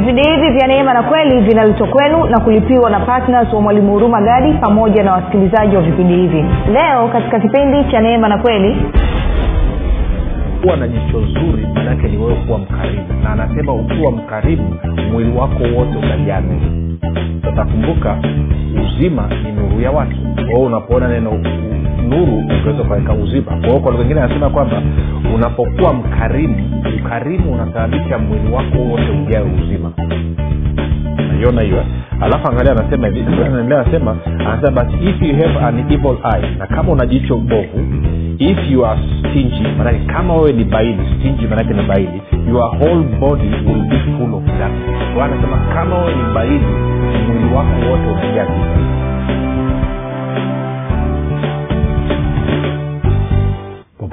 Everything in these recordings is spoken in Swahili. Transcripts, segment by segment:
vipindi hivi vya neema na kweli vinaletwa kwenu na kulipiwa na ptns wa mwalimu huruma gadi pamoja na wasikilizaji wa vipindi hivi. Leo katika kipindi cha neema na kweli kuwa na jicho zuri manake ni wewe kuwa mkaribu na anasema ukiwa mkaribu mwili wako wote utajaa nuru uzima ni nuru ya watu. Kwao unapoona neno nuru ukiweza ukaweka uzima. Kwa kwa lugha ingine anasema kwamba unapokuwa mkarimu ukarimu unasababisha mwili wako wote ujawe uzima. Naiona hiyo. Alafu angalia anasema hivi anaendelea anasema anasema but if you have an evil eye na kama una jicho bovu if you are stingy manake kama wewe ni baili stingy manake ni baili your whole body will be full of darkness. Anasema kama wewe ni baili mwili wako wote unajaa giza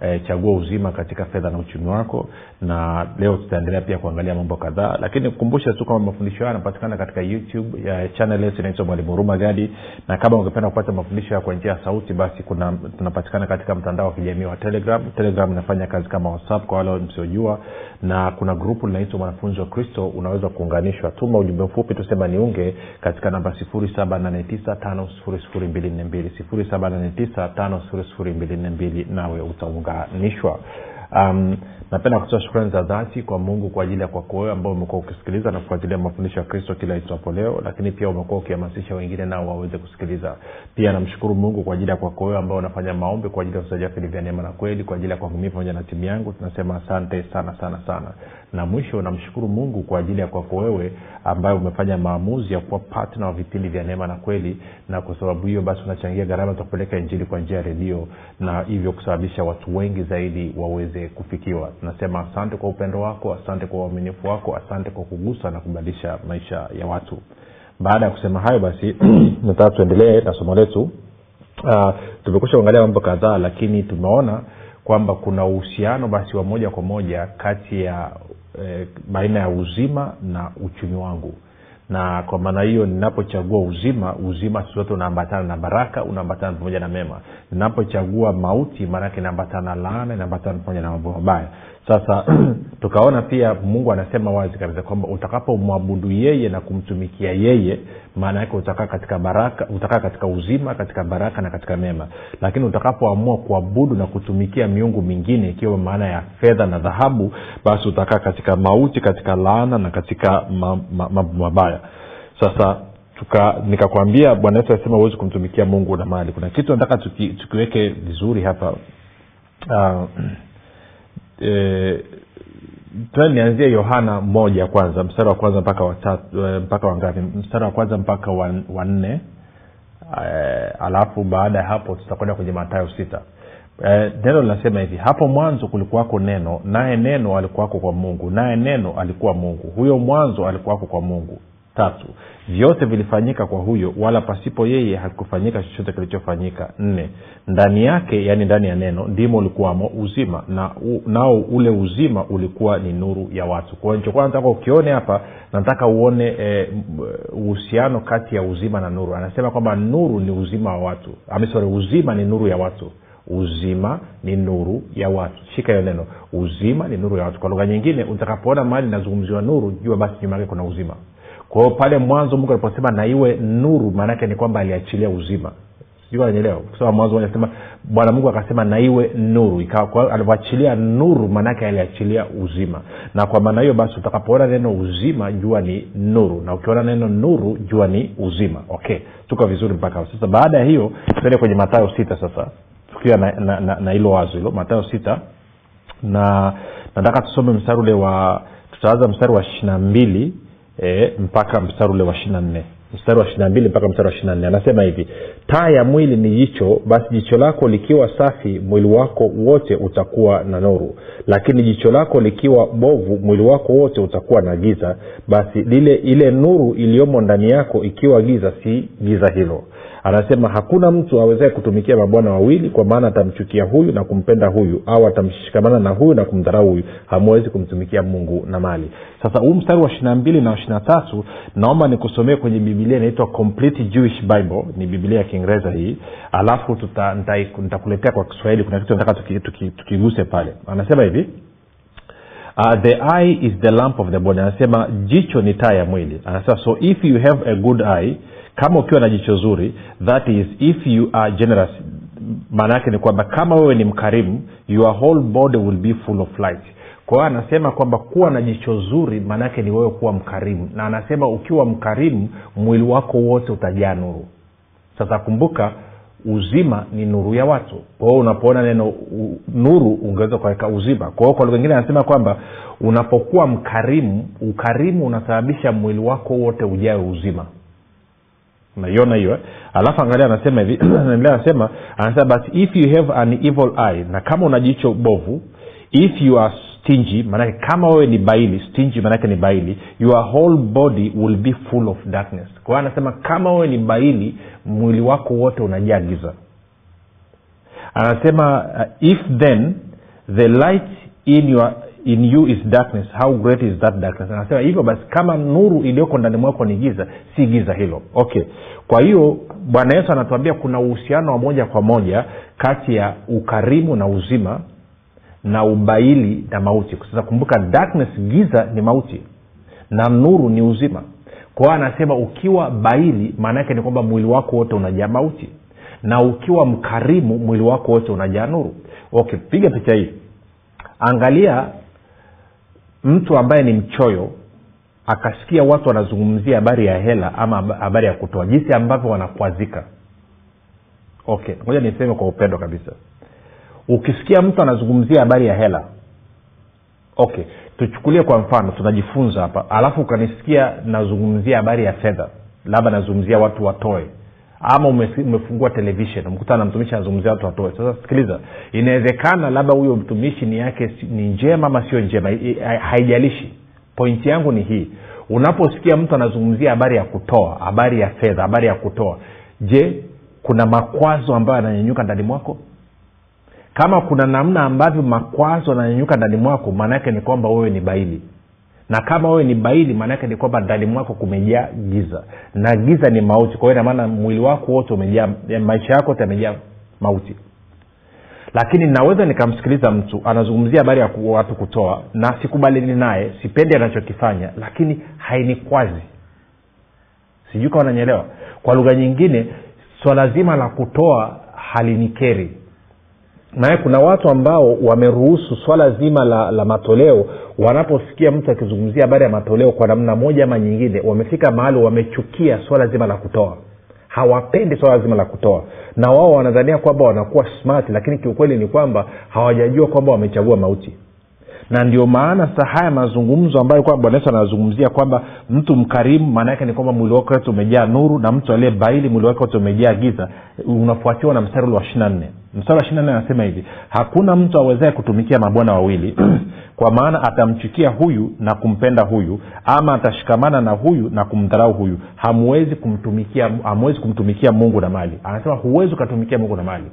eh, chagua uzima katika fedha na uchumi wako. Na leo tutaendelea pia kuangalia mambo kadhaa. Lakini kukumbusha tu kwamba mafundisho hayo yanapatikana katika youtube ya channel inaitwa mwalimu huruma gadi. Na kama ungependa kupata mafundisho hayo kwa njia ya sauti basi kuna tunapatikana katika mtandao wa kijamii wa telegram. Telegram inafanya kazi kama whatsapp kwa wale msiojua. Na kuna grupu linaitwa mwanafunzi wa kristo. Unaweza kuunganishwa. Tuma ujumbe mfupi tusema niunge katika namba 7895242 nawe utaunganishwa um, napenda kutoa shukrani za dhati kwa mungu kwa ajili ya kwako wewe ambao umekuwa ukisikiliza na kufuatilia mafundisho ya kristo kila itwapo leo lakini pia umekuwa ukihamasisha wengine nao waweze kusikiliza. Pia namshukuru mungu kwa ajili ya kwako wewe ambao unafanya maombi kwa ajili ya usaji vipindi vya neema na kweli kwa ajili ya kwangu pamoja na timu yangu. Tunasema asante sana sana sana na mwisho namshukuru mungu kwa ajili ya kwako wewe ambaye umefanya maamuzi ya kuwa patna wa vipindi vya neema na kweli. Na kwa sababu hiyo basi unachangia gharama za kupeleka injili kwa njia ya redio na hivyo kusababisha watu wengi zaidi waweze kufikiwa. Nasema asante kwa upendo wako asante kwa uaminifu wako asante kwa kugusa na kubadilisha maisha ya watu. Baada ya kusema hayo basi nataka tuendelee na somo letu. Uh, tumekusha kuangalia mambo kadhaa lakini tumeona kwamba kuna uhusiano basi wa moja kwa moja kati ya eh, baina ya uzima na uchumi wangu. Na kwa maana hiyo ninapochagua uzima uzima sizote unaambatana na baraka unaambatana pamoja na mema. Ninapochagua mauti maanake inaambatana na laana inaambatana pamoja na mambo mabaya sasa tukaona pia mungu anasema wazi kabisa kwamba utakapomwabudu yeye na kumtumikia yeye maana yake utakaa katika baraka utakaa katika uzima katika baraka na katika mema. Lakini utakapoamua kuabudu na kutumikia miungu mingine ikiwa maana ya fedha na dhahabu basi utakaa katika mauti katika laana na katika mambo ma, ma, mabaya. Sasa nikakwambia bwana yesu anasema huwezi kumtumikia mungu na mali. Kuna kitu nataka tuki, tukiweke vizuri hapa. Uh, e, nianzie yohana moja kwanza mstari wa kwanza mpaka watatu mpaka wangapi mstari wa kwanza mpaka wanne e, alafu baada ya hapo tutakwenda kwenye matayo sita. E, neno linasema hivi hapo mwanzo kulikuwako neno naye neno alikuwako kwa mungu naye neno alikuwa mungu. Huyo mwanzo alikuwako kwa mungu tatu. Vyote vilifanyika kwa huyo wala pasipo yeye hakufanyika chochote kilichofanyika. Nne. Ndani yake yaani ndani ya neno ndimo ulikuwamo uzima na u, nao ule uzima ulikuwa ni nuru ya watu. Kwa nichokuwa nataka ukione hapa nataka uone uhusiano e, kati ya uzima na nuru. Anasema kwamba nuru ni uzima wa watu. Sorry uzima ni nuru ya watu. Uzima ni nuru ya watu. Shika hiyo neno. Uzima ni nuru ya watu. Kwa lugha nyingine utakapoona mahali inazungumziwa nuru jua basi nyuma yake kuna uzima kwa hiyo pale mwanzo mungu aliposema na iwe nuru maanaake ni kwamba aliachilia uzima. Sijui ananyelewa kusema mwanzo bwana mungu akasema na nuru. Alivyoachilia nuru maanaake aliachilia uzima. Na kwa maana hiyo basi utakapoona neno uzima jua ni nuru. Na ukiona neno nuru jua ni uzima. Okay tuko vizuri mpaka sasa baada ya hiyo tuende kwenye matayo sita sasa. Tukiwa na hilo wazo hilo. Matayo sita. Na nataka tusome mstari ule wa tutaanza mstari wa ishiri na mbili e, mpaka mstari ule wa ishiri na nne. Mstari wa ishiri na mbili mpaka mstari wa ishiri na nne. Anasema hivi taa ya mwili ni jicho basi jicho lako likiwa safi mwili wako wote utakuwa na nuru. Lakini jicho lako likiwa bovu mwili wako wote utakuwa na giza. Basi lile ile nuru iliyomo ndani yako ikiwa giza si giza hilo anasema hakuna mtu awezae kutumikia mabwana wawili kwa maana atamchukia huyu na kumpenda huyu au atamshikamana na huyu na kumdharau huyu. Hamwezi kumtumikia mungu na mali. Sasa huu mstari wa ishirina mbili na ishirina tatu naomba nikusomee kwenye bibilia inaitwa complete jewish bible. Ni bibilia ya kiingereza hii. Alafu nitakuletea kwa kiswahili kuna kitu nataka tukiguse tuki, tuki, tuki pale. Anasema hivi Uh, the eye is the lamp of the body. Anasema jicho ni taa ya mwili. Anasema so if you have a good eye kama ukiwa na jicho zuri that is if you are generous maana yake ni kwamba kama wewe ni mkarimu your whole body will be full of light. Kwa anasema kwamba kuwa na jicho zuri maana yake ni wewe kuwa mkarimu. Na anasema ukiwa mkarimu mwili wako wote utajaa nuru. Sasa kumbuka uzima ni nuru ya watu. Kwa hiyo unapoona neno u, nuru ungeweza ukaweka uzima. Kwa kwa lugha anasema kwamba unapokuwa mkarimu ukarimu unasababisha mwili wako wote ujawe uzima unaiona hiyo alafu angalia anasema hivi anasema anasema but if you have an evil eye na kama una jicho bovu if you are stingy maanake kama wewe ni baili stingy maanake ni baili your whole body will be full of darkness. Kwa hiyo anasema kama wewe ni baili mwili wako wote unajaa giza anasema uh, if then the light in your in you is darkness how great is that darkness? Anasema hivyo basi kama nuru iliyoko ndani mwako ni giza si giza hilo. Okay. Kwa hiyo bwana yesu anatuambia kuna uhusiano wa moja kwa moja kati ya ukarimu na uzima na ubaili na mauti. Sasa kumbuka darkness giza ni mauti na nuru ni uzima. Kwa anasema ukiwa baili maana yake ni kwamba mwili wako wote unajaa mauti. Na ukiwa mkarimu mwili wako wote unajaa nuru. Okay piga picha hii. Angalia mtu ambaye ni mchoyo akasikia watu wanazungumzia habari ya hela ama habari ya kutoa jinsi ambavyo wanakwazika. Okay ngoja niseme kwa upendo kabisa. Ukisikia mtu anazungumzia habari ya hela okay tuchukulie kwa mfano tunajifunza hapa alafu ukanisikia nazungumzia habari ya fedha labda nazungumzia watu watoe ama umefungua televishen umekutana na mtumishi anazungumzia watu watoe. Sasa sikiliza inawezekana labda huyo mtumishi ni yake ni njema ama sio njema haijalishi. Pointi yangu ni hii unaposikia mtu anazungumzia habari ya kutoa habari ya fedha habari ya kutoa je kuna makwazo ambayo yananyanyuka ndani mwako? Kama kuna namna ambavyo makwazo yananyanyuka ndani mwako maana yake ni kwamba wewe ni baili na kama wewe ni baili maanaake ni kwamba ndani mwako kumejaa giza. Na giza ni mauti. Kwa hiyo inamaana mwili wako wote umejaa maisha yako yote yamejaa mauti. Lakini naweza nikamsikiliza mtu anazungumzia habari ya watu kutoa na sikubalini naye sipendi anachokifanya lakini hainikwazi sijui kawa nanyelewa kwa lugha nyingine swala so zima la kutoa halinikeri naye kuna watu ambao wameruhusu swala zima la, la matoleo wanaposikia mtu akizungumzia habari ya matoleo kwa namna moja ama nyingine wamefika mahali wamechukia swala zima la kutoa. Hawapendi swala zima la kutoa. Na wao wanadhania kwamba wanakuwa smart lakini kiukweli ni kwamba hawajajua kwamba wamechagua mauti na ndio maana sasa haya mazungumzo ambayo kwamba anazungumzia kwamba mtu mkarimu maana yake ni kwamba mwili wake wote umejaa nuru na mtu aliye baili mwili wake wote umejaa giza. Unafuatiwa na mstari ule wa ishiri nne. Mstari wa nne anasema hivi hakuna mtu awezae kutumikia mabwana wawili kwa maana atamchukia huyu na kumpenda huyu ama atashikamana na huyu na kumdharau huyu. Hamwezi kumtumikia hamwezi kumtumikia mungu na mali. Anasema huwezi ukatumikia mungu na mali.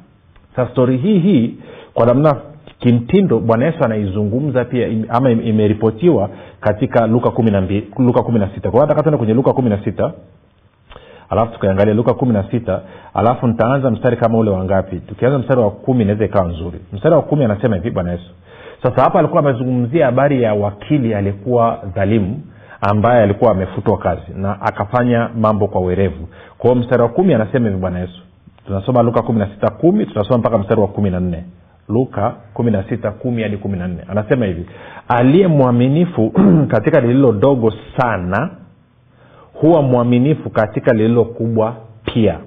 Sasa stori hii hii kwa namna kimtindo bwana yesu anaizungumza pia ama imeripotiwa katika luka kumi luka kumi na sita. Kwa hiyo tuende kwenye luka kumi na sita. Alafu tukaangalia luka kumi na sita. Alafu nitaanza mstari kama ule wangapi tukianza mstari wa kumi inaweza ikawa nzuri. Mstari wa kumi anasema hivi bwana yesu. Sasa hapa alikuwa amezungumzia habari ya wakili aliyekuwa dhalimu ambaye alikuwa amefutwa kazi na akafanya mambo kwa uerevu kwa mstari wa kumi anasema hivi bwana yesu. Tunasoma luka kumi na sita kumi tunasoma mpaka mstari wa kumi na nne luka kumi na sita kumi hadi kumi na nne. Anasema hivi aliye mwaminifu katika lililo dogo sana huwa mwaminifu katika lililo kubwa pia.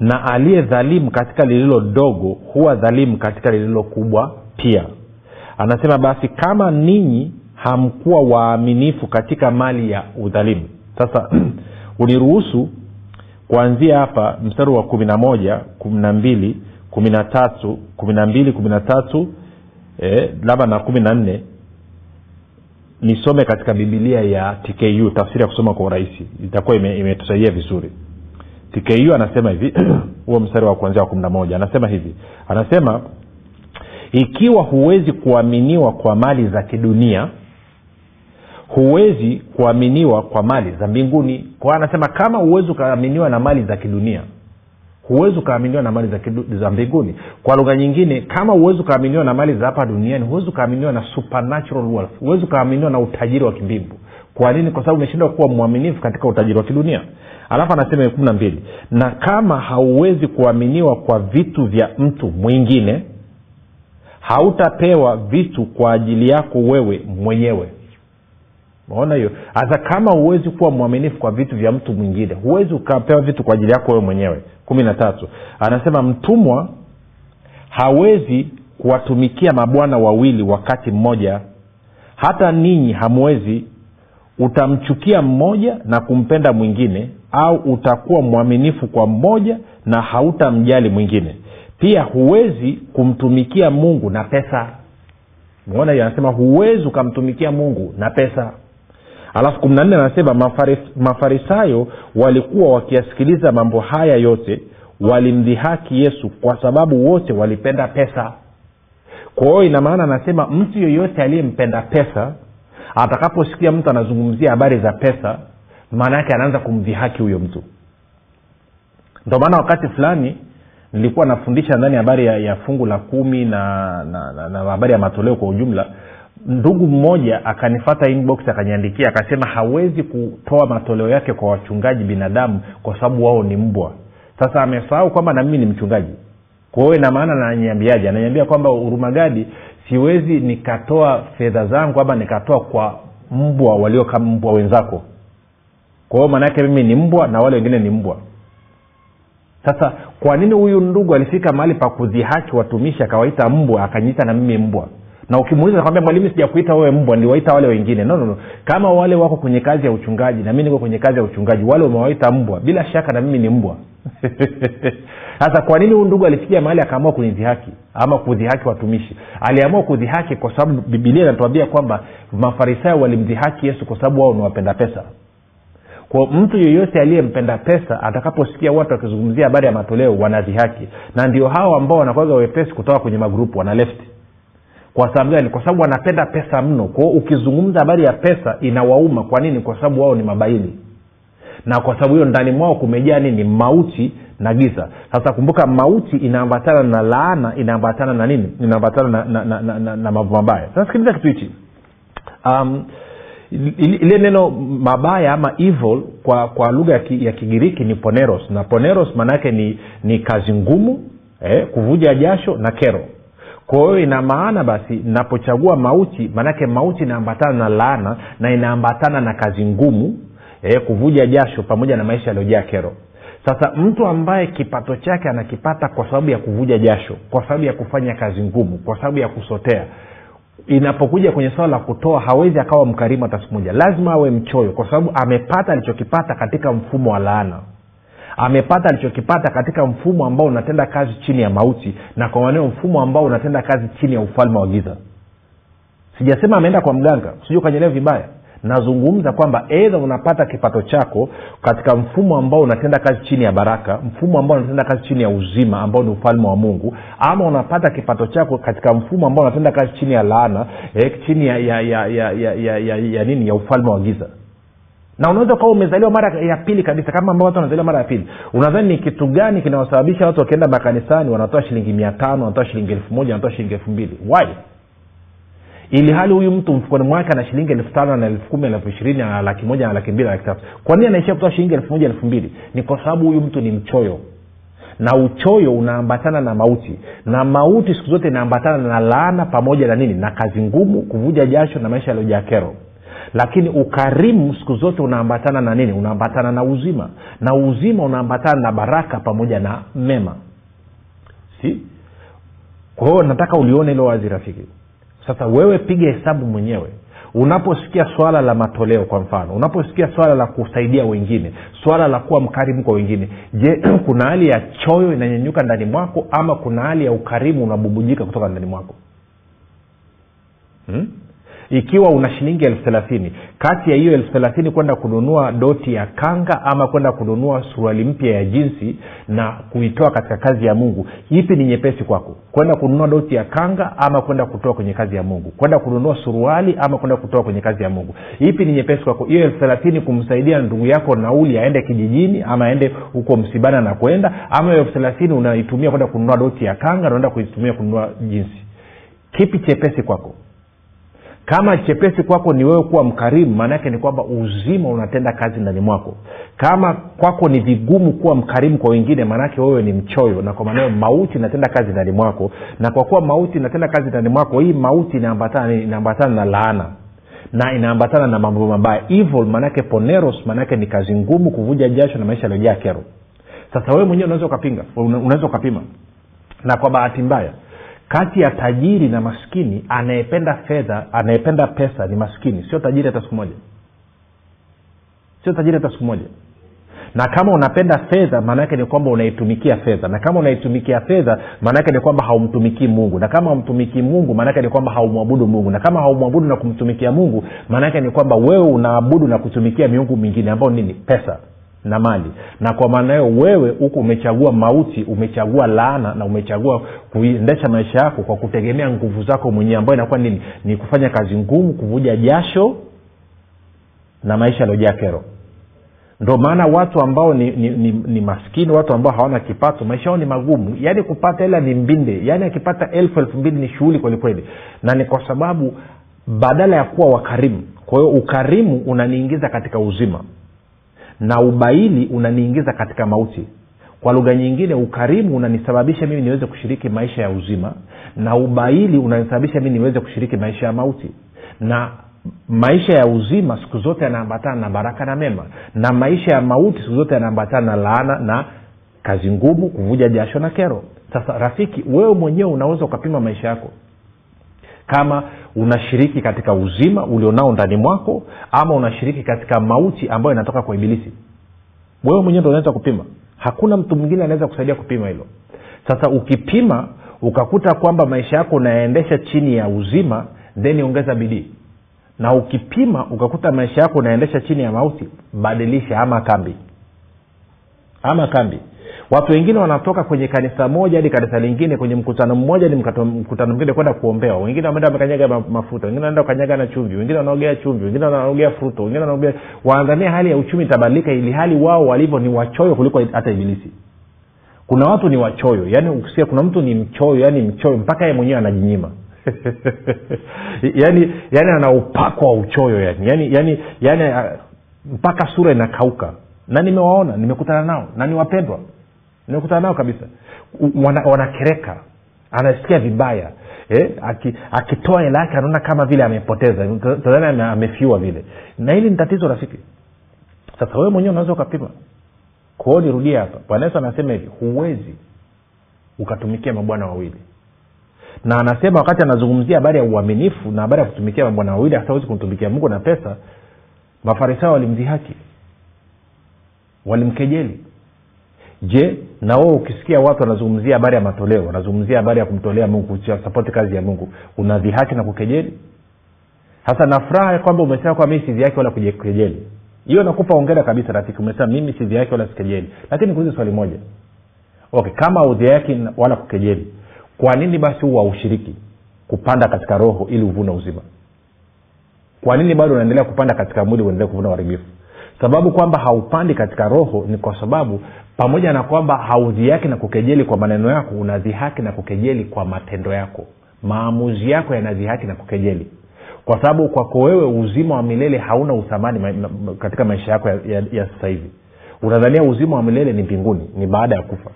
Na aliye dhalimu katika lililo dogo huwa dhalimu katika lililo kubwa pia. Anasema basi kama ninyi hamkuwa waaminifu katika mali ya udhalimu. Sasa uliruhusu kuanzia hapa mstari wa kumi na moja kumi na mbili kumi na tatu na mbili eh, labda na kumi na nne nisome katika bibilia ya tku tafsiri ya kusoma kwa urahisi. Itakuwa imetusaidia ime vizuri tku anasema hivi huo mstari wa kuanzia wa kumi na moja anasema hivi. Anasema ikiwa huwezi kuaminiwa kwa mali za kidunia huwezi kuaminiwa kwa mali za mbinguni. Kwa anasema kama huwezi ukaaminiwa na mali za kidunia huwezi ukaaminiwa na mali za, kidu, za mbinguni. Kwa lugha nyingine kama huwezi ukaaminiwa na mali za hapa duniani huwezi ukaaminiwa na supernatural wealth. Huwezi ukaaminiwa na utajiri wa kimbingu. Kwa nini? Kwa sababu umeshindwa kuwa mwaminifu katika utajiri wa kidunia. Alafu anasema kumi na mbili na kama hauwezi kuaminiwa kwa vitu vya mtu mwingine hautapewa vitu kwa ajili yako wewe mwenyewe maona hiyo? Hasa kama huwezi kuwa mwaminifu kwa vitu vya mtu mwingine. Huwezi ukapewa vitu kwa ajili yako wewe mwenyewe. Kumi na tatu. Anasema mtumwa hawezi kuwatumikia mabwana wawili wakati mmoja. Hata ninyi hamwezi. Utamchukia mmoja na kumpenda mwingine au utakuwa mwaminifu kwa mmoja na hautamjali mwingine. Pia huwezi kumtumikia mungu na pesa. Mona anasema huwezi ukamtumikia mungu na pesa alafu kumi na nne anasema mafaris, mafarisayo walikuwa wakiyasikiliza mambo haya yote walimdhihaki yesu kwa sababu wote walipenda pesa. Kwa hiyo ina maana anasema mtu yeyote aliyempenda pesa atakaposikia mtu anazungumzia habari za pesa maana yake anaanza kumdhihaki huyo mtu. Ndio maana wakati fulani nilikuwa nafundisha ndani habari ya, ya fungu la kumi na na, na, na habari ya matoleo kwa ujumla ndugu mmoja akanifata inbox akaniandikia akasema hawezi kutoa matoleo yake kwa wachungaji binadamu kwa sababu wao ni mbwa. Sasa amesahau kwamba na mimi ni mchungaji. Kwa hiyo ina maana ananiambiaje? Ananiambia kwamba urumagadi siwezi nikatoa fedha zangu ama nikatoa kwa mbwa walio kama mbwa wenzako. Kwa maanaake mimi ni mbwa na wale wengine ni mbwa. Sasa kwa nini huyu ndugu alifika mahali pa kudhihaki watumishi akawaita mbwa akanyiita na mimi mbwa na ukimuuliza nakwambia mwalimu sijakuita wewe mbwa niliwaita wale wengine. No, no, no. kama wale wako kwenye kazi ya uchungaji na mi niko kwenye kazi ya uchungaji wale umewaita mbwa bila shaka na mimi ni mbwa. Sasa kwa nini huyu ndugu alifikia mahali akaamua kunidhihaki ama kudhihaki watumishi? Aliamua kudhihaki kwa sababu bibilia inatuambia kwamba mafarisayo walimdhihaki yesu kwa sababu wao ni pesa. Kwa mtu yeyote aliyempenda pesa atakaposikia watu wakizungumzia habari ya matoleo wanadhihaki na ndio hao ambao wanakwaga wepesi kutoka kwenye magrupu wana left kwa sababu gani? Kwa sababu wanapenda pesa mno. Kwao ukizungumza habari ya pesa inawauma. Kwa nini? Kwa sababu wao ni mabaili na kwa sababu hiyo ndani mwao kumejaa nini? Mauti na giza. Sasa kumbuka mauti inaambatana na laana inaambatana na nini? Inaambatana na, na, na, na, na, na mambo mabaya. Sasa sikiliza kitu hichi. Um, ile neno mabaya ama evil kwa kwa lugha ya, ki, ya kigiriki ni poneros. Na poneros maanaake ni ni kazi ngumu eh, kuvuja jasho na kero kwa hiyo ina maana basi napochagua mauti maanake mauti inaambatana na laana na inaambatana na kazi ngumu eh, kuvuja jasho pamoja na maisha yaliyojaa kero. Sasa mtu ambaye kipato chake anakipata kwa sababu ya kuvuja jasho kwa sababu ya kufanya kazi ngumu kwa sababu ya kusotea inapokuja kwenye swala la kutoa hawezi akawa mkarimu hata siku moja. Lazima awe mchoyo kwa sababu amepata alichokipata katika mfumo wa laana amepata alichokipata katika mfumo ambao unatenda kazi chini ya mauti na kwa maneo mfumo ambao unatenda kazi chini ya ufalme wa giza. Sijasema ameenda kwa mganga sijui ukanyelewa vibaya. Nazungumza kwamba edha unapata kipato chako katika mfumo ambao unatenda kazi chini ya baraka mfumo ambao unatenda kazi chini ya uzima ambao ni ufalme wa mungu ama unapata kipato chako katika mfumo ambao unatenda kazi chini ya laana eh, chini ya ya, ya, ya, ya, ya, ya, ya nini ya ufalme wa giza na unaweza ukawa umezaliwa mara ya pili kabisa kama ambao watu wanazaliwa mara ya pili. Unadhani ni kitu gani kinawasababisha watu wakienda makanisani wanatoa shilingi mia tano wanatoa shilingi elfu moja wanatoa shilingi elfu mbili? Why? Ili hali huyu mtu mfukoni mwake ana shilingi elfu tano na elfu kumi elfu ishirini na laki moja na laki mbili na laki tatu. Kwa nini anaishia kutoa shilingi elfu moja elfu mbili? Ni kwa sababu huyu mtu ni mchoyo. Na uchoyo unaambatana na mauti. Na mauti siku zote inaambatana na laana pamoja na nini? Na kazi ngumu kuvuja jasho na maisha yaliyojaa kero lakini ukarimu siku zote unaambatana na nini? Unaambatana na uzima. Na uzima unaambatana na baraka pamoja na mema. Si? Kwa hiyo nataka ulione hilo wazi rafiki. Sasa wewe piga hesabu mwenyewe. Unaposikia swala la matoleo kwa mfano unaposikia swala la kusaidia wengine swala la kuwa mkarimu kwa wengine je kuna hali ya choyo inanyenyuka ndani mwako ama kuna hali ya ukarimu unabubujika kutoka ndani mwako? Hmm? Ikiwa una shilingi elfu thelathini. Kati ya hiyo elfu thelathini kwenda kununua doti ya kanga ama kwenda kununua suruali mpya ya jinsi na kuitoa katika kazi ya mungu ipi ni nyepesi kwako? Kwenda kununua doti ya kanga ama kwenda kutoa kwenye kazi ya mungu? Kwenda kununua suruali ama kwenda kutoa kwenye kazi ya mungu? Ipi ni nyepesi kwako? Hiyo elfu thelathini kumsaidia ndugu yako nauli aende kijijini ama aende huko msibana na kwenda ama elfu thelathini unaitumia kwenda kununua doti ya kanga naenda kuitumia kununua jinsi? Kipi chepesi kwako kama chepesi kwako ni wewe kuwa mkarimu maana ni kwamba uzima unatenda kazi ndani mwako. Kama kwako ni vigumu kuwa mkarimu kwa wengine maanake wewe ni mchoyo na kwa maanao mauti inatenda kazi ndani mwako. Na kwa kuwa mauti inatenda kazi ndani mwako hii mauti inaambatana inaambatana na laana. Na inaambatana na mambo mabaya. Evil maanake poneros maanake ni kazi ngumu kuvuja jasho na maisha yaliyojaa kero. Sasa wewe mwenyewe unaweza ukapinga unaweza ukapima. Na kwa bahati mbaya kati ya tajiri na maskini anayependa fedha anayependa pesa ni maskini. Sio tajiri hata siku moja. Sio tajiri hata siku moja. Na kama unapenda fedha maanaake ni kwamba unaitumikia fedha. Na kama unaitumikia fedha maanaake ni kwamba haumtumikii mungu. Na kama haumtumikii mungu maanaake ni kwamba haumwabudu mungu. Na kama haumwabudu na kumtumikia mungu maanaake ni kwamba wewe unaabudu na kutumikia miungu mingine ambao nini? Pesa na mali. Na kwa maana hiyo wewe huku umechagua mauti umechagua laana na umechagua kuendesha maisha yako kwa kutegemea nguvu zako mwenyewe ambayo inakuwa nini? Ni kufanya kazi ngumu kuvuja jasho na maisha yaliojaa kero. Ndo maana watu ambao ni, ni, ni, ni maskini watu ambao hawana kipato maisha yao ni magumu. Yaani kupata hela ni mbinde. Yaani akipata elfu elfu mbili ni shughuli kwelikweli na ni kwa sababu badala ya kuwa wakarimu. Kwa hiyo ukarimu unaniingiza katika uzima na ubaili unaniingiza katika mauti. Kwa lugha nyingine ukarimu unanisababisha mimi niweze kushiriki maisha ya uzima na ubaili unanisababisha mimi niweze kushiriki maisha ya mauti. Na maisha ya uzima siku zote yanaambatana na baraka na mema. Na maisha ya mauti siku zote yanaambatana na laana na kazi ngumu kuvuja jasho na kero. Sasa rafiki wewe mwenyewe unaweza ukapima maisha yako kama unashiriki katika uzima ulionao ndani mwako ama unashiriki katika mauti ambayo inatoka kwa ibilisi. Wewe mwenyewe ndo unaweza kupima. Hakuna mtu mwingine anaweza kusaidia kupima hilo. Sasa ukipima ukakuta kwamba maisha yako unayaendesha chini ya uzima then ongeza bidii. Na ukipima ukakuta maisha yako unaendesha chini ya mauti badilisha ama kambi. Ama kambi watu wengine wanatoka kwenye kanisa moja hadi kanisa lingine kwenye mkutano mmoja hadi mkutano mwingine kwenda kuombewa. Wengine wameenda wamekanyaga mafuta wengine wanaenda kukanyaga na chumvi wengine wanaogea chumvi wengine wanaogea fruto wengine wanaogea waanzania hali ya uchumi itabadilika ili hali wao walivyo ni wachoyo kuliko hata ibilisi. Kuna watu ni wachoyo yaani ukisikia kuna mtu ni mchoyo yaani mchoyo mpaka yeye mwenyewe anajinyima. Yaani yaani ana upako wa uchoyo yani. Yaani yaani yaani mpaka sura inakauka. Na nimewaona nimekutana nao na ni nimekutana nao kabisa. Wanakereka wana anasikia vibaya. Eh, akitoa hela yake anaona kama vile amepoteza. Tadhani amefiwa vile. Na hili ni tatizo rafiki. Sasa wewe mwenyewe unaweza ukapima. Kwao nirudie hapa. Bwana yesu anasema hivi huwezi ukatumikia mabwana wawili. Na anasema wakati anazungumzia habari ya uaminifu na habari ya kutumikia mabwana wawili hasa huwezi kumtumikia mungu na pesa mafarisayo walimdhihaki. Walimkejeli je na wewe ukisikia watu wanazungumzia habari ya matoleo wanazungumzia habari ya kumtolea mungu sapoti kazi ya mungu unadhihaki na kukejeli? Hasa na furaha kwamba umesema kwa mii sidhihaki wala kujekejeli hiyo nakupa ongera kabisa rafiki umesema mimi sidhihaki wala sikejeli. Lakini kuuliza swali moja. Okay kama udhihaki wala kukejeli kwa nini basi huwa ushiriki kupanda katika roho ili uvune uzima? Kwa nini bado unaendelea kupanda katika mwili uendelee kuvuna uharibifu? Sababu kwamba haupandi katika roho ni kwa sababu pamoja na kwamba haudhihaki na kukejeli kwa maneno yako unadhihaki na kukejeli kwa matendo yako. Maamuzi yako yanadhihaki na kukejeli. Kwa sababu kwako wewe uzima wa milele hauna uthamani ma, ma, katika maisha yako ya, ya, ya sasa hivi. Unadhania uzima wa milele ni mbinguni ni baada ya kufa.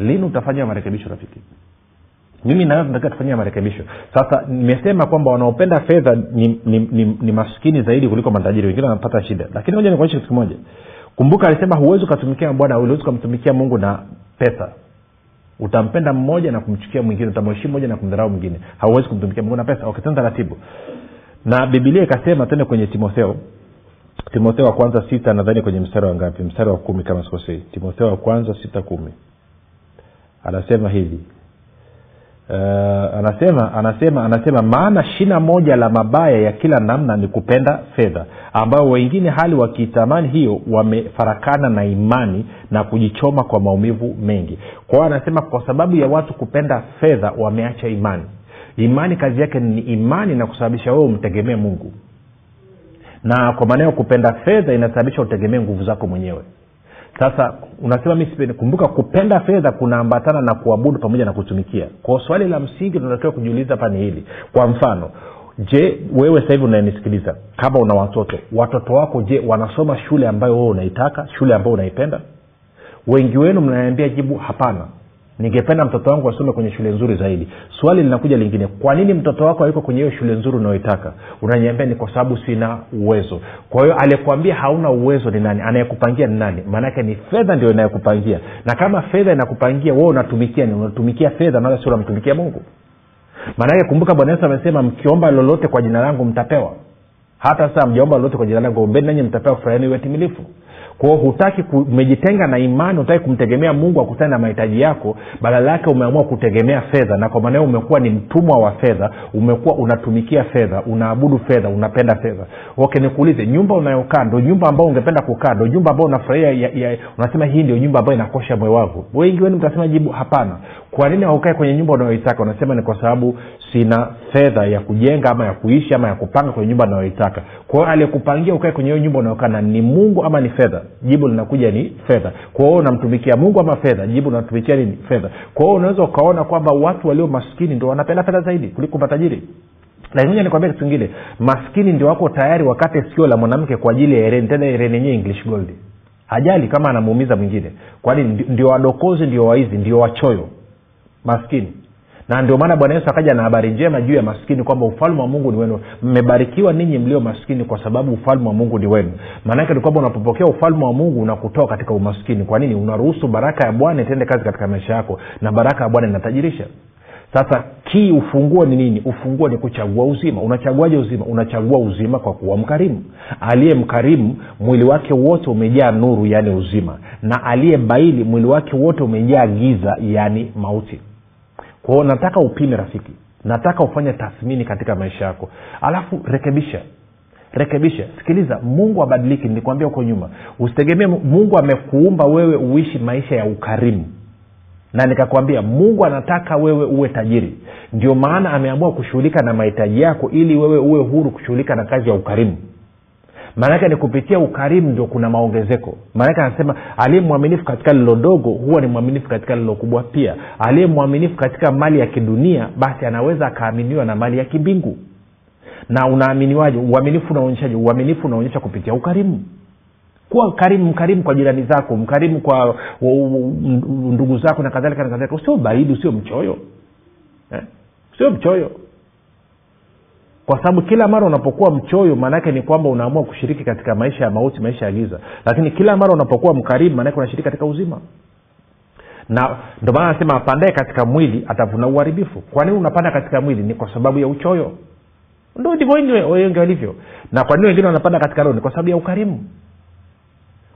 Lini utafanya marekebisho rafiki? Mimi nawe tunatakiwa tufanyia marekebisho. Sasa nimesema kwamba wanaopenda fedha ni, ni, ni, ni maskini zaidi kuliko matajiri. Wengine wanapata shida. Lakini moja nikuonyesha kitu kimoja kumbuka alisema huwezi ukatumikia bwana huwezi ukamtumikia mungu na pesa. Utampenda mmoja na kumchukia mwingine utamheshimu mmoja na kumdharau mwingine. Hauwezi kumtumikia mungu na pesa. Okay, taratibu. Na bibilia ikasema tende kwenye timotheo. Timotheo wa kwanza sita nadhani kwenye mstari wa ngapi? Mstari wa kumi kama sikosei. Timotheo wa kwanza sita kumi. Anasema hivi uh, anasema anasema anasema maana shina moja la mabaya ya kila namna ni kupenda fedha ambayo wengine hali wakiitamani hiyo wamefarakana na imani na kujichoma kwa maumivu mengi. Kwa hiyo anasema kwa sababu ya watu kupenda fedha wameacha imani. Imani kazi yake ni imani na kusababisha wewe umtegemee mungu. Na kwa maana kupenda fedha inasababisha utegemee nguvu zako mwenyewe sasa unasema mi kumbuka kupenda fedha kunaambatana na kuabudu pamoja na kutumikia. Kwao swali la msingi tunatakiwa kujiuliza hapa ni hili. Kwa mfano je wewe sasa hivi unanisikiliza kama una watoto watoto wako je wanasoma shule ambayo wewe unaitaka shule ambayo unaipenda? Wengi wenu mnaniambia jibu hapana ningependa mtoto wangu asome kwenye shule nzuri zaidi. Swali linakuja lingine kwa nini mtoto wako aiko kwenye hiyo shule nzuri unayoitaka? Unaniambia ni kwa sababu sina uwezo. Kwa hiyo aliyekuambia hauna uwezo ni nani? Anayekupangia ni nani? Maanake ni fedha ndio inayekupangia na kama fedha inakupangia wewe unatumikia ni unatumikia fedha nala si unamtumikia mungu. Maanake kumbuka bwana yesu amesema mkiomba lolote kwa jina langu mtapewa. Hata sasa mjaomba lolote kwa jina langu ombeni nanyi mtapewa furahini iwe timilifu kwao hutaki umejitenga na imani hutaki kumtegemea mungu akutane na mahitaji yako badala yake umeamua kutegemea fedha. Na kwa maana hiyo umekuwa ni mtumwa wa fedha umekuwa unatumikia fedha unaabudu fedha unapenda fedha. Okay nikuulize nyumba unayokaa ndo nyumba ambao ungependa kukaa? Ndo nyumba ambao unafurahia unasema hii ndio nyumba ambayo inakosha moyo wangu? Wengi wenu mtasema jibu hapana. Kwa nini haukae kwenye nyumba unayoitaka? Unasema ni kwa sababu sina fedha ya kujenga ama ya kuishi ama ya kupanga kwenye nyumba anayoitaka kwa hiyo aliyekupangia ukae kwenye hiyo nyumba unaokana ni mungu ama ni fedha? Jibu linakuja ni fedha. Kwa unamtumikia mungu ama fedha? Jibu unatumikia nini? Fedha. Kwa unaweza ukaona kwamba watu walio maskini ndo wanapenda fedha zaidi kuliko matajiri. Lakini nikwambia kitu kingine. Maskini ndio wako tayari wakate sikio la mwanamke kwa ajili ya ereni tena ereni yenyewe english gold. Hajali kama anamuumiza mwingine. Kwani ndio wadokozi ndio waizi ndio wachoyo. Maskini na ndio maana bwana yesu akaja na habari njema juu ya maskini kwamba ufalme wa mungu ni wenu. Mmebarikiwa ninyi mlio maskini kwa sababu ufalme wa mungu ni wenu. Maanake ni kwamba unapopokea ufalme wa mungu unakutoa katika umaskini. Kwa nini? Unaruhusu baraka ya bwana itende kazi katika maisha yako na baraka ya bwana inatajirisha. Sasa kii ufunguo ni nini? Ufunguo ni kuchagua uzima. Unachaguaje uzima? Unachagua uzima kwa kuwa mkarimu. Aliye mkarimu mwili wake wote umejaa nuru yaani uzima. Na aliye baili mwili wake wote umejaa giza yaani mauti kwao nataka upime rafiki. Nataka ufanye tathmini katika maisha yako. Alafu rekebisha rekebisha sikiliza mungu abadiliki. Nilikwambia huko nyuma. Usitegemee mungu amekuumba wewe uishi maisha ya ukarimu. Na nikakwambia mungu anataka wewe uwe tajiri. Ndio maana ameamua kushughulika na mahitaji yako ili wewe uwe huru kushughulika na kazi ya ukarimu maanake ni kupitia ukarimu ndio kuna maongezeko. Maanake anasema aliye mwaminifu katika lilo dogo huwa ni mwaminifu katika lilo kubwa pia. Aliye mwaminifu katika mali ya kidunia basi anaweza akaaminiwa na mali ya kimbingu na unaaminiwaje? Uaminifu unaonyeshaje? Uaminifu unaonyesha kupitia ukarimu. Kuwa karimu mkarimu kwa jirani zako mkarimu kwa ndugu zako na kadhalika na kadhalika. Usio baidi usio mchoyo. Eh? sio mchoyo kwa sababu kila mara unapokuwa mchoyo maanaake ni kwamba unaamua kushiriki katika maisha ya mauti maisha ya giza. Lakini kila mara unapokuwa mkarimu maanake unashiriki katika uzima. Na ndio maana anasema apandae katika mwili atavuna uharibifu. Kwa nini unapanda katika mwili? Ni kwa sababu ya uchoyo. Ndo ndivyo wengi walivyo. Na kwa nini wengine wanapanda katika roho? Ni kwa sababu ya ukarimu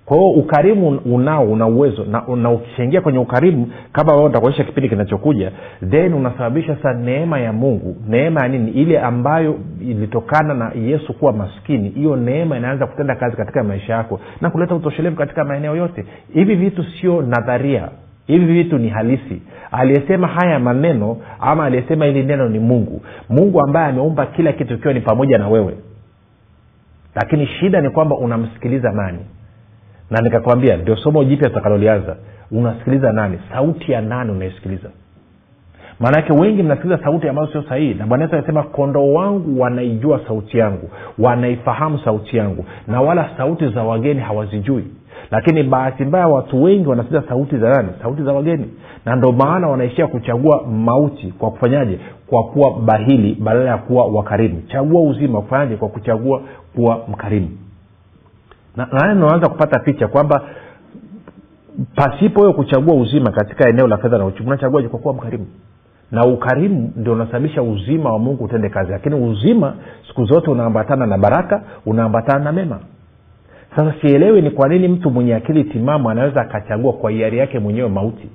kwa hiyo ukarimu unao una uwezo na, na ukishaingia kwenye ukarimu kama wao nitakuonyesha kipindi kinachokuja then unasababisha sasa neema ya mungu. Neema ya nini? Ile ambayo ilitokana na yesu kuwa maskini. Hiyo neema inaanza kutenda kazi katika maisha yako na kuleta utoshelevu katika maeneo yote. Hivi vitu sio nadharia. Hivi vitu ni halisi. Aliyesema haya maneno ama aliyesema hili neno ni mungu. Mungu ambaye ameumba kila kitu ikiwa ni pamoja na wewe. Lakini shida ni kwamba unamsikiliza nani na nikakwambia ndio somo jipya tutakalolianza. Unasikiliza nani? Sauti ya nani unaisikiliza maanake wengi mnasikiliza sauti ambayo sio sahihi. Na bwana yesu anasema kondoo wangu wanaijua sauti yangu wanaifahamu sauti yangu na wala sauti za wageni hawazijui. Lakini bahati mbaya watu wengi wanasikiliza sauti za nani? Sauti za wageni. Na ndo maana wanaishia kuchagua mauti kwa kufanyaje? Kwa kuwa bahili badala ya kuwa wakarimu. Chagua uzima kufanyaje kwa kuchagua kuwa mkarimu na naye unaanza kupata picha kwamba pasipo wewe kuchagua uzima katika eneo la fedha na uchumi unachagua kwa kuwa mkarimu? Na ukarimu ndio unasababisha uzima wa mungu utende kazi. Lakini uzima siku zote unaambatana na baraka unaambatana na mema. Sasa sielewi ni kwa nini mtu mwenye akili timamu anaweza akachagua kwa hiari yake mwenyewe mauti.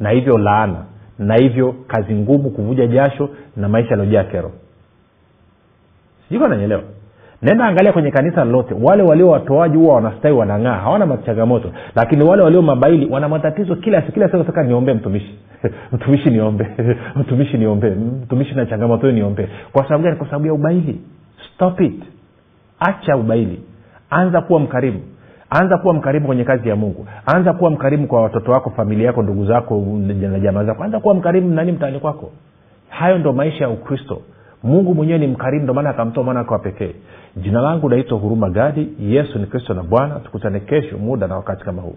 Na hivyo laana na hivyo kazi ngumu kuvuja jasho na maisha yaliojaa kero. Sijui nanyelewa nenda angalia kwenye kanisa lolote wale walio watoaji huwa wanastawi wanang'aa. Hawana changamoto lakini wale walio mabaili wana matatizo kila kila siku nataka mtumishi. Mtumishi niombe. Mtumishi niombe. Mtumishi na changamoto hiyo kwa sababu gani? Kwa sababu ya ubaili. Stop it. Acha ubaili. Anza kuwa mkarimu. Anza kuwa mkarimu kwenye kazi ya mungu. Anza kuwa mkarimu kwa watoto wako familia yako ndugu zako na jamaa zako. Anza kuwa mkarimu nani mtaani kwako. Hayo ndo maisha ya ukristo. Mungu mwenyewe ni mkarimu ndo maana akamtoa mwana wake wa pekee jina langu naitwa huruma gadi. Yesu ni kristo na bwana. Tukutane kesho muda na wakati kama huu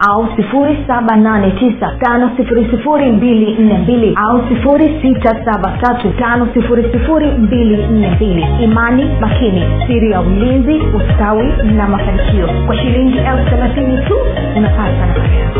au 789 au 673 imani makini siri ya ulinzi ustawi na mafanikio. Kwa shilingi elfu thelathini tu unapata nafasi yako